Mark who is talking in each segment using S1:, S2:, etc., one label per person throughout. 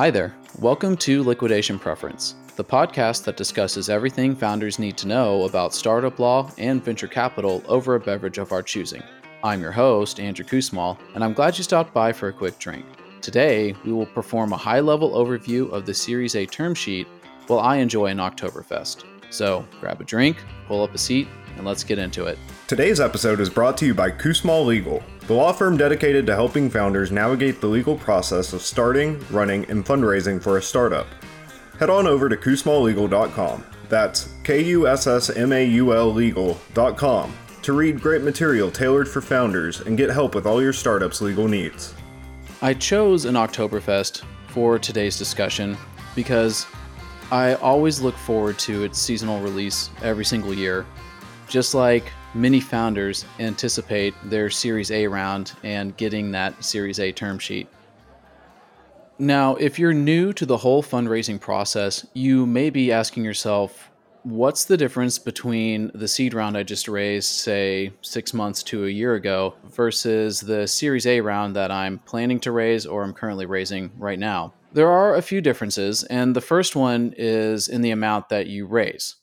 S1: Hi there. Welcome to Liquidation Preference, the podcast that discusses everything founders need to know about startup law and venture capital over a beverage of our choosing. I'm your host, Andrew Kussmaul, and I'm glad you stopped by for a quick drink. Today, we will perform a high level overview of the Series A term sheet while I enjoy an Oktoberfest. So grab a drink, pull up a seat, and let's get into it.
S2: Today's episode is brought to you by Kussmaul Legal, the law firm dedicated to helping founders navigate the legal process of starting, running, and fundraising for a startup. Head on over to kussmaullegal.com. That's K U S S M A U L legal.com to read great material tailored for founders and get help with all your startup's legal needs.
S1: I chose an Oktoberfest for today's discussion because I always look forward to its seasonal release every single year. Just like many founders anticipate their Series A round and getting that Series A term sheet. Now, if you're new to the whole fundraising process, you may be asking yourself, what's the difference between the seed round I just raised, say six months to a year ago, versus the Series A round that I'm planning to raise or I'm currently raising right now? There are a few differences, and the first one is in the amount that you raise.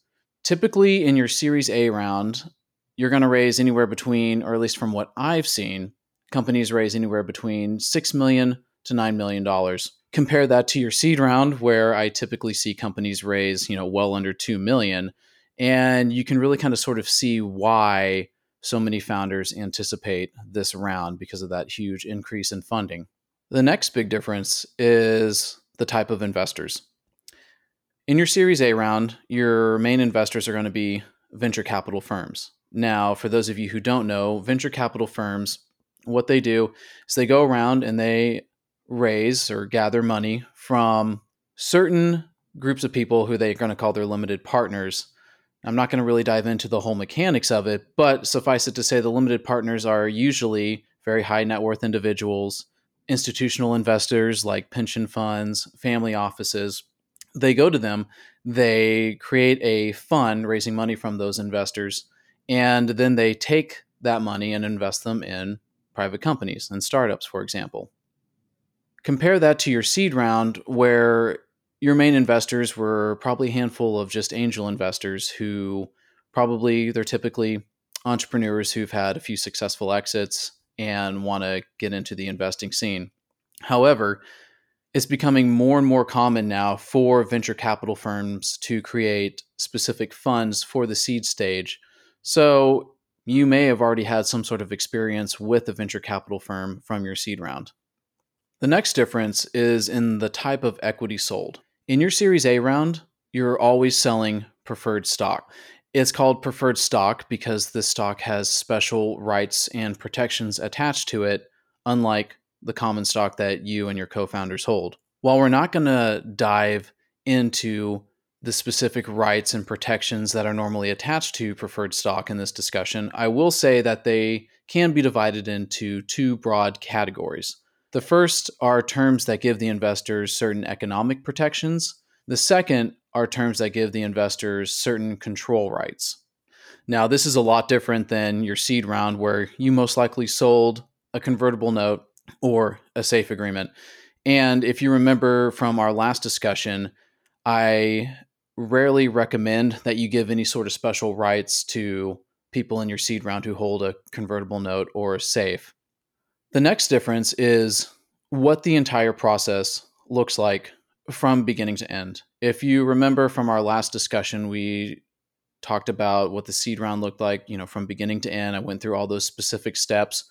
S1: Typically, in your Series A round, you're going to raise anywhere between, or at least from what I've seen, companies raise anywhere between six million to nine million dollars. Compare that to your seed round, where I typically see companies raise, you know, well under two million, and you can really kind of sort of see why so many founders anticipate this round because of that huge increase in funding. The next big difference is the type of investors. In your Series A round, your main investors are going to be venture capital firms. Now, for those of you who don't know, venture capital firms, what they do is they go around and they raise or gather money from certain groups of people who they're going to call their limited partners. I'm not going to really dive into the whole mechanics of it, but suffice it to say, the limited partners are usually very high net worth individuals, institutional investors like pension funds, family offices. They go to them, they create a fund raising money from those investors and then they take that money and invest them in private companies and startups, for example. Compare that to your seed round, where your main investors were probably a handful of just angel investors who probably they're typically entrepreneurs who've had a few successful exits and want to get into the investing scene. However, it's becoming more and more common now for venture capital firms to create specific funds for the seed stage so you may have already had some sort of experience with a venture capital firm from your seed round. The next difference is in the type of equity sold. In your Series A round, you're always selling preferred stock. It's called preferred stock because this stock has special rights and protections attached to it, unlike the common stock that you and your co founders hold. While we're not going to dive into the specific rights and protections that are normally attached to preferred stock in this discussion, I will say that they can be divided into two broad categories. The first are terms that give the investors certain economic protections. The second are terms that give the investors certain control rights. Now, this is a lot different than your seed round, where you most likely sold a convertible note or a safe agreement. And if you remember from our last discussion, I rarely recommend that you give any sort of special rights to people in your seed round who hold a convertible note or a safe. The next difference is what the entire process looks like from beginning to end. If you remember from our last discussion, we talked about what the seed round looked like, you know, from beginning to end. I went through all those specific steps.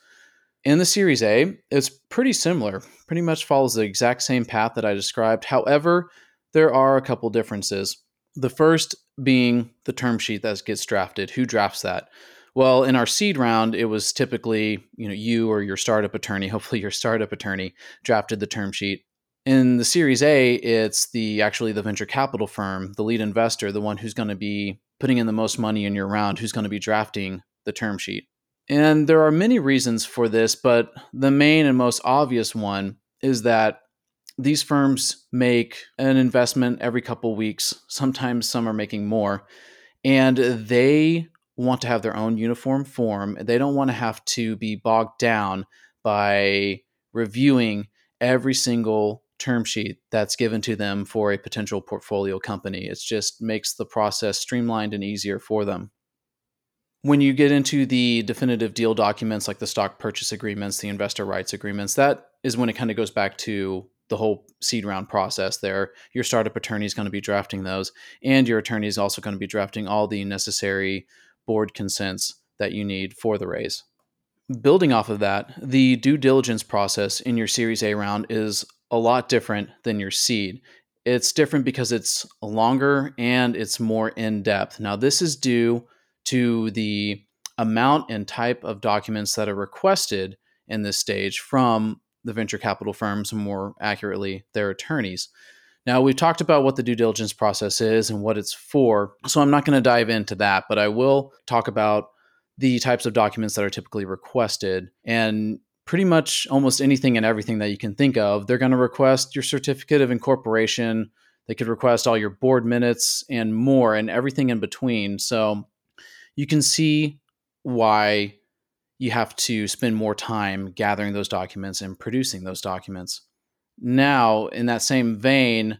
S1: In the Series A, it's pretty similar, pretty much follows the exact same path that I described. However, there are a couple differences. The first being the term sheet that gets drafted. Who drafts that? Well, in our seed round, it was typically you know you or your startup attorney, hopefully your startup attorney, drafted the term sheet. In the Series A, it's the actually the venture capital firm, the lead investor, the one who's going to be putting in the most money in your round, who's going to be drafting the term sheet. And there are many reasons for this, but the main and most obvious one is that these firms make an investment every couple weeks. Sometimes some are making more. And they want to have their own uniform form. They don't want to have to be bogged down by reviewing every single term sheet that's given to them for a potential portfolio company. It just makes the process streamlined and easier for them. When you get into the definitive deal documents like the stock purchase agreements, the investor rights agreements, that is when it kind of goes back to the whole seed round process there. Your startup attorney is going to be drafting those, and your attorney is also going to be drafting all the necessary board consents that you need for the raise. Building off of that, the due diligence process in your Series A round is a lot different than your seed. It's different because it's longer and it's more in depth. Now, this is due to the amount and type of documents that are requested in this stage from the venture capital firms, more accurately, their attorneys. Now, we've talked about what the due diligence process is and what it's for, so I'm not going to dive into that, but I will talk about the types of documents that are typically requested. And pretty much almost anything and everything that you can think of, they're going to request your certificate of incorporation. They could request all your board minutes and more, and everything in between. So you can see why you have to spend more time gathering those documents and producing those documents. Now, in that same vein,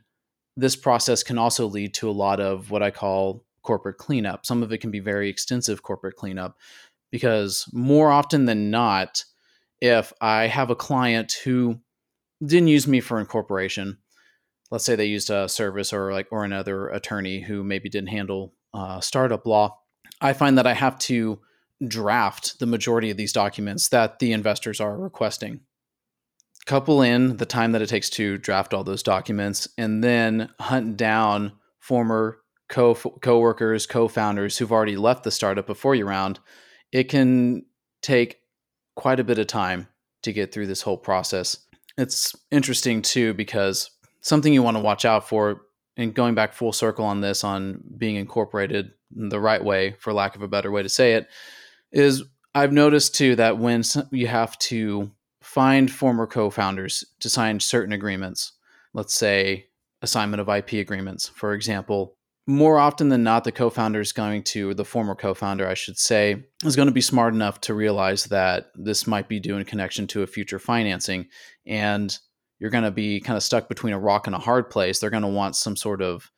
S1: this process can also lead to a lot of what I call corporate cleanup. Some of it can be very extensive corporate cleanup because more often than not, if I have a client who didn't use me for incorporation, let's say they used a service or like or another attorney who maybe didn't handle uh, startup law, I find that I have to draft the majority of these documents that the investors are requesting. Couple in the time that it takes to draft all those documents and then hunt down former co co-workers, co-founders who've already left the startup before you round. It can take quite a bit of time to get through this whole process. It's interesting too because something you want to watch out for and going back full circle on this on being incorporated the right way for lack of a better way to say it is I've noticed too that when you have to find former co-founders to sign certain agreements, let's say assignment of IP agreements, for example, more often than not, the co-founder is going to, the former co-founder, I should say, is going to be smart enough to realize that this might be due in connection to a future financing, and you're going to be kind of stuck between a rock and a hard place. They're going to want some sort of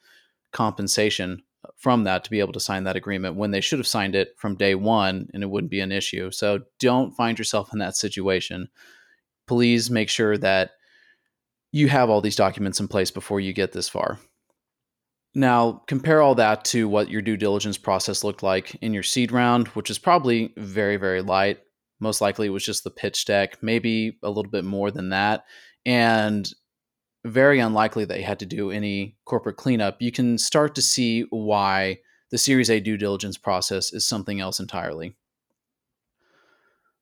S1: compensation from that to be able to sign that agreement when they should have signed it from day one and it wouldn't be an issue. So don't find yourself in that situation. Please make sure that you have all these documents in place before you get this far. Now, compare all that to what your due diligence process looked like in your seed round, which is probably very, very light. Most likely it was just the pitch deck, maybe a little bit more than that. And very unlikely that you had to do any corporate cleanup, you can start to see why the Series A due diligence process is something else entirely.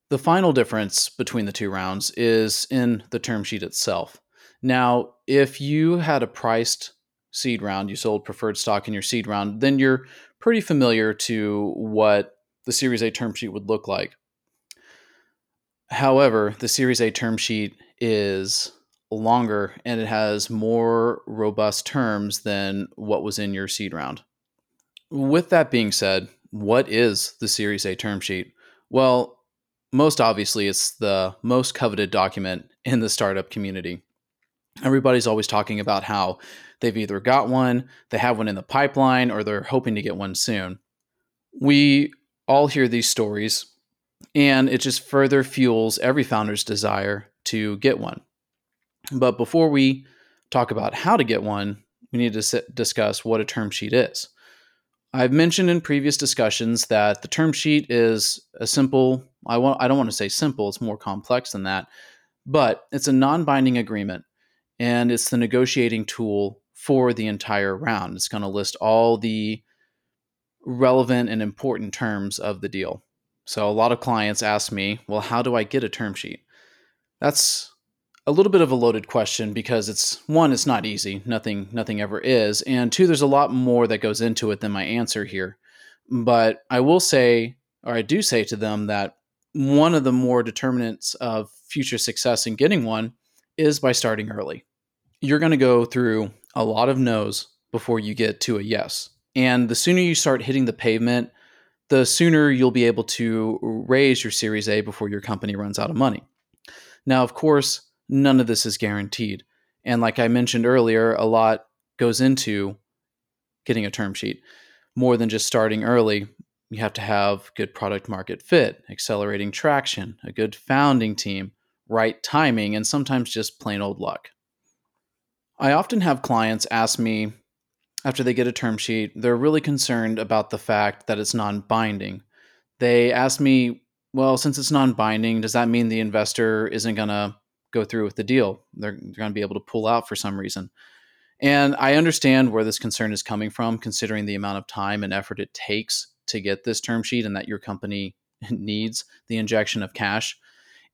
S1: The final difference between the two rounds is in the term sheet itself. Now, if you had a priced seed round, you sold preferred stock in your seed round, then you're pretty familiar to what the Series A term sheet would look like. However, the Series A term sheet is longer and it has more robust terms than what was in your seed round. With that being said, what is the Series A term sheet? Well, most obviously, it's the most coveted document in the startup community. Everybody's always talking about how they've either got one, they have one in the pipeline, or they're hoping to get one soon. We all hear these stories, and it just further fuels every founder's desire to get one. But before we talk about how to get one, we need to sit, discuss what a term sheet is. I've mentioned in previous discussions that the term sheet is a simple, I, want, I don't want to say simple, it's more complex than that, but it's a non binding agreement and it's the negotiating tool for the entire round. It's going to list all the relevant and important terms of the deal. So a lot of clients ask me, well, how do I get a term sheet? That's a little bit of a loaded question because it's one, it's not easy. Nothing, nothing ever is. And two, there's a lot more that goes into it than my answer here. But I will say, or I do say to them that one of the more determinants of future success in getting one is by starting early. You're going to go through a lot of no's before you get to a yes. And the sooner you start hitting the pavement, the sooner you'll be able to raise your Series A before your company runs out of money. Now, of course, none of this is guaranteed. And like I mentioned earlier, a lot goes into getting a term sheet. More than just starting early, you have to have good product market fit, accelerating traction, a good founding team, right timing, and sometimes just plain old luck. I often have clients ask me after they get a term sheet, they're really concerned about the fact that it's non binding. They ask me, well, since it's non binding, does that mean the investor isn't going to go through with the deal? They're, they're going to be able to pull out for some reason. And I understand where this concern is coming from, considering the amount of time and effort it takes to get this term sheet and that your company needs the injection of cash.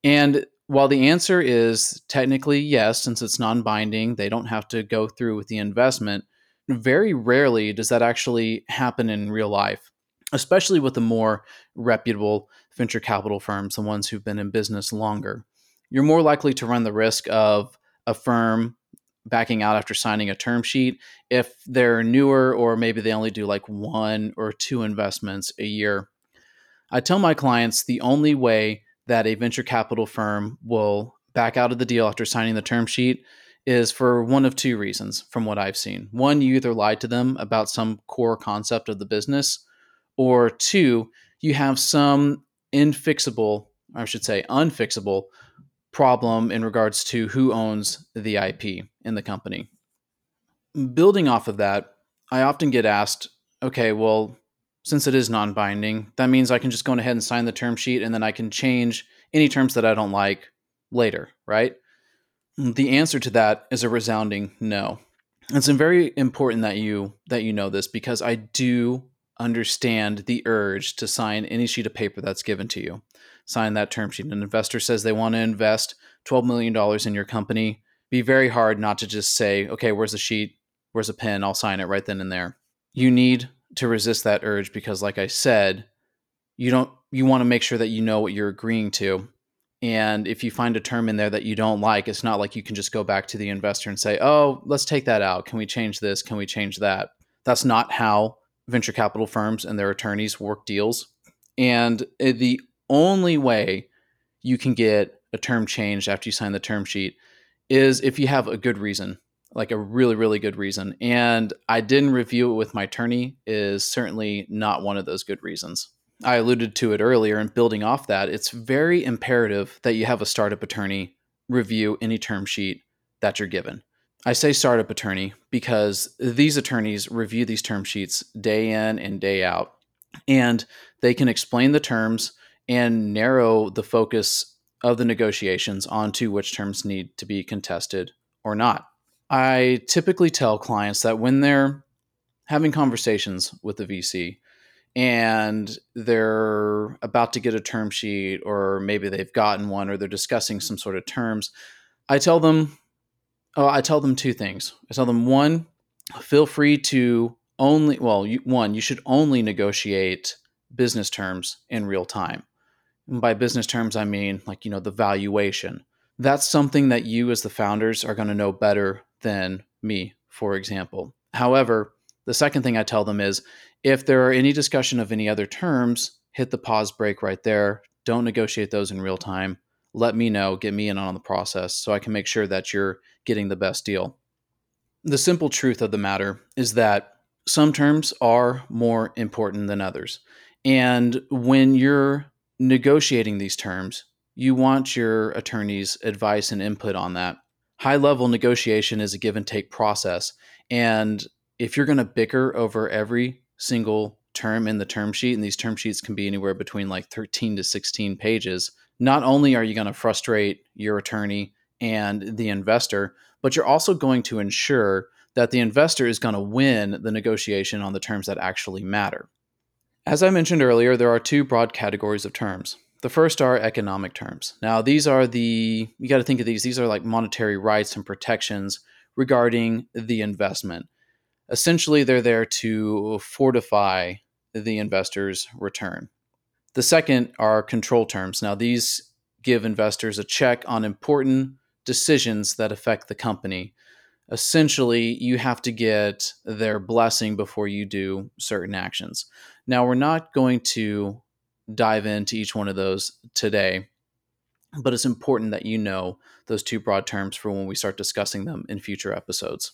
S1: And while the answer is technically yes, since it's non binding, they don't have to go through with the investment, very rarely does that actually happen in real life, especially with the more reputable venture capital firms, the ones who've been in business longer. You're more likely to run the risk of a firm backing out after signing a term sheet if they're newer or maybe they only do like one or two investments a year. I tell my clients the only way that a venture capital firm will back out of the deal after signing the term sheet is for one of two reasons from what I've seen. One, you either lied to them about some core concept of the business, or two, you have some infixable, I should say unfixable problem in regards to who owns the IP in the company. Building off of that, I often get asked, okay, well, since it is non binding, that means I can just go ahead and sign the term sheet and then I can change any terms that I don't like later, right? The answer to that is a resounding no. It's very important that you that you know this because I do understand the urge to sign any sheet of paper that's given to you. Sign that term sheet. An investor says they want to invest $12 million in your company. Be very hard not to just say, okay, where's the sheet? Where's a pen? I'll sign it right then and there. You need to resist that urge because like I said, you don't you want to make sure that you know what you're agreeing to. And if you find a term in there that you don't like, it's not like you can just go back to the investor and say, "Oh, let's take that out. Can we change this? Can we change that?" That's not how venture capital firms and their attorneys work deals. And uh, the only way you can get a term changed after you sign the term sheet is if you have a good reason like a really really good reason. And i didn't review it with my attorney is certainly not one of those good reasons. I alluded to it earlier and building off that it's very imperative that you have a startup attorney review any term sheet that you're given. I say startup attorney because these attorneys review these term sheets day in and day out and they can explain the terms and narrow the focus of the negotiations onto which terms need to be contested or not I typically tell clients that when they're having conversations with the VC and they're about to get a term sheet or maybe they've gotten one or they're discussing some sort of terms, I tell them oh, I tell them two things. I tell them one, feel free to only well, you, one, you should only negotiate business terms in real time. And by business terms I mean like, you know, the valuation. That's something that you as the founders are going to know better than me, for example. However, the second thing I tell them is if there are any discussion of any other terms, hit the pause break right there. Don't negotiate those in real time. Let me know, get me in on the process so I can make sure that you're getting the best deal. The simple truth of the matter is that some terms are more important than others. And when you're negotiating these terms, you want your attorney's advice and input on that high level negotiation is a give and take process. And if you're going to bicker over every single term in the term sheet, and these term sheets can be anywhere between like 13 to 16 pages, not only are you going to frustrate your attorney and the investor, but you're also going to ensure that the investor is going to win the negotiation on the terms that actually matter. As I mentioned earlier, there are two broad categories of terms the first are economic terms. Now, these are the, you got to think of these, these are like monetary rights and protections regarding the investment. Essentially, they're there to fortify the investor's return. The second are control terms. Now, these give investors a check on important decisions that affect the company. Essentially, you have to get their blessing before you do certain actions. Now, we're not going to dive into each one of those today. but it's important that you know those two broad terms for when we start discussing them in future episodes.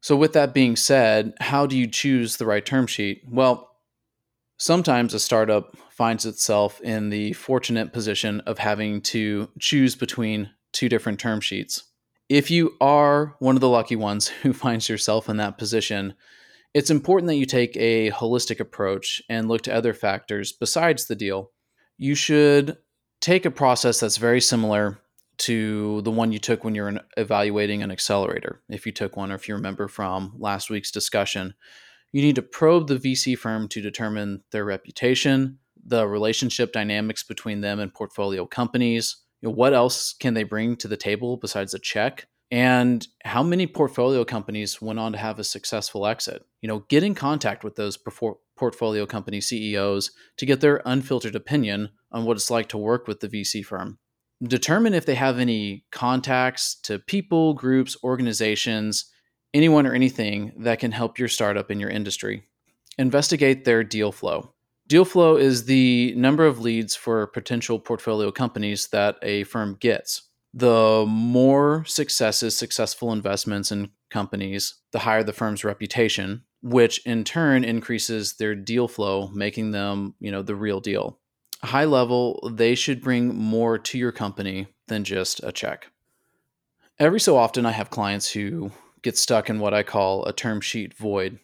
S1: So, with that being said, how do you choose the right term sheet? Well, sometimes a startup finds itself in the fortunate position of having to choose between two different term sheets. If you are one of the lucky ones who finds yourself in that position, it's important that you take a holistic approach and look to other factors besides the deal. You should take a process that's very similar to the one you took when you're evaluating an accelerator. If you took one, or if you remember from last week's discussion, you need to probe the VC firm to determine their reputation, the relationship dynamics between them and portfolio companies. You know, what else can they bring to the table besides a check? And how many portfolio companies went on to have a successful exit? You know, get in contact with those portfolio company CEOs to get their unfiltered opinion on what it's like to work with the VC firm. Determine if they have any contacts to people, groups, organizations, anyone or anything that can help your startup in your industry. Investigate their deal flow. Deal flow is the number of leads for potential portfolio companies that a firm gets. The more successes, successful investments in companies, the higher the firm's reputation, which in turn increases their deal flow, making them, you know, the real deal. High level, they should bring more to your company than just a check. Every so often, I have clients who get stuck in what I call a term sheet void.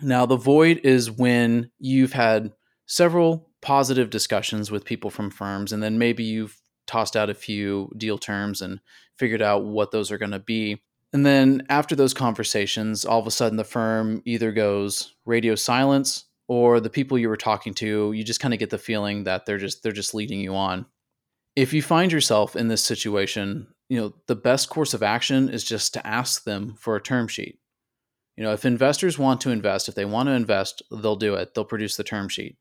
S1: Now, the void is when you've had several positive discussions with people from firms, and then maybe you've tossed out a few deal terms and figured out what those are going to be. And then after those conversations, all of a sudden the firm either goes radio silence or the people you were talking to, you just kind of get the feeling that they're just they're just leading you on. If you find yourself in this situation, you know, the best course of action is just to ask them for a term sheet. You know, if investors want to invest, if they want to invest, they'll do it. They'll produce the term sheet.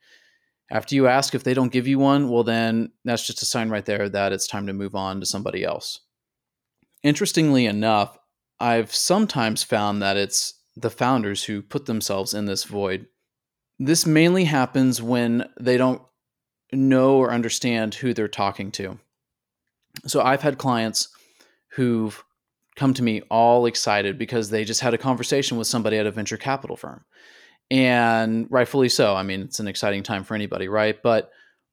S1: After you ask if they don't give you one, well, then that's just a sign right there that it's time to move on to somebody else. Interestingly enough, I've sometimes found that it's the founders who put themselves in this void. This mainly happens when they don't know or understand who they're talking to. So I've had clients who've come to me all excited because they just had a conversation with somebody at a venture capital firm. And rightfully so. I mean, it's an exciting time for anybody, right? But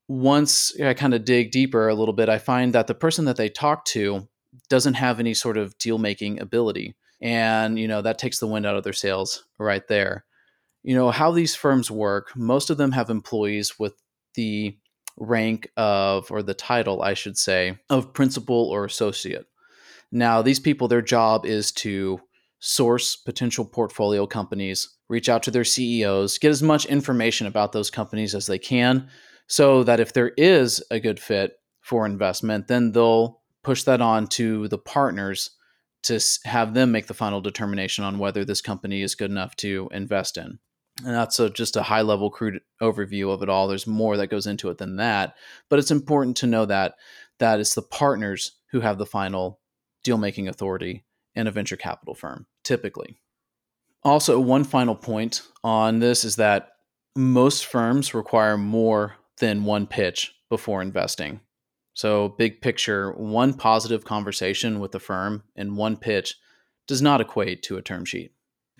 S1: once I kind of dig deeper a little bit, I find that the person that they talk to doesn't have any sort of deal making ability. And, you know, that takes the wind out of their sails right there. You know, how these firms work, most of them have employees with the rank of, or the title, I should say, of principal or associate. Now, these people, their job is to source potential portfolio companies, reach out to their CEOs, get as much information about those companies as they can, so that if there is a good fit for investment, then they'll push that on to the partners to have them make the final determination on whether this company is good enough to invest in. And that's a, just a high level crude overview of it all. There's more that goes into it than that, but it's important to know that that it's the partners who have the final deal making authority in a venture capital firm, typically. Also, one final point on this is that most firms require more than one pitch before investing. So, big picture, one positive conversation with the firm and one pitch does not equate to a term sheet.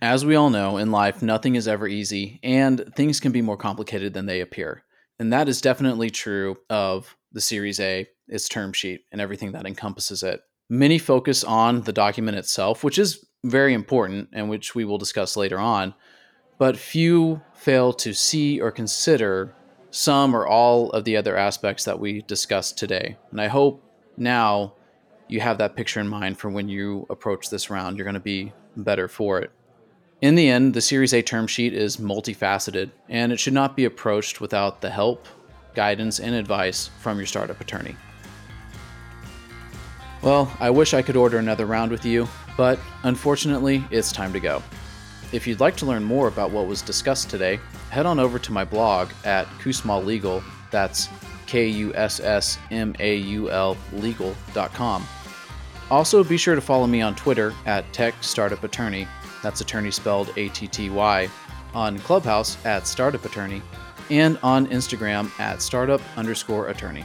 S1: As we all know, in life, nothing is ever easy, and things can be more complicated than they appear. And that is definitely true of the Series A, its term sheet, and everything that encompasses it. Many focus on the document itself, which is very important and which we will discuss later on, but few fail to see or consider some or all of the other aspects that we discussed today. And I hope now you have that picture in mind for when you approach this round. You're going to be better for it. In the end, the Series A term sheet is multifaceted, and it should not be approached without the help, guidance, and advice from your startup attorney. Well, I wish I could order another round with you, but unfortunately, it's time to go. If you'd like to learn more about what was discussed today, head on over to my blog at Kussmaul Legal. That's K U S S M A U L legal.com. Also, be sure to follow me on Twitter at Tech Startup Attorney. That's attorney spelled A T T Y. On Clubhouse at Startup Attorney. And on Instagram at startup underscore attorney.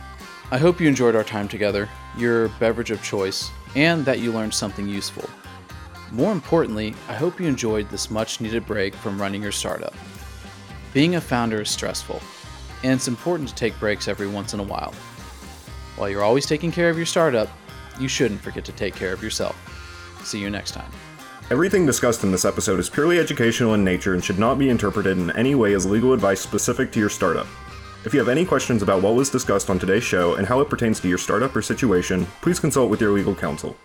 S1: I hope you enjoyed our time together, your beverage of choice, and that you learned something useful. More importantly, I hope you enjoyed this much needed break from running your startup. Being a founder is stressful, and it's important to take breaks every once in a while. While you're always taking care of your startup, you shouldn't forget to take care of yourself. See you next time.
S2: Everything discussed in this episode is purely educational in nature and should not be interpreted in any way as legal advice specific to your startup. If you have any questions about what was discussed on today's show and how it pertains to your startup or situation, please consult with your legal counsel.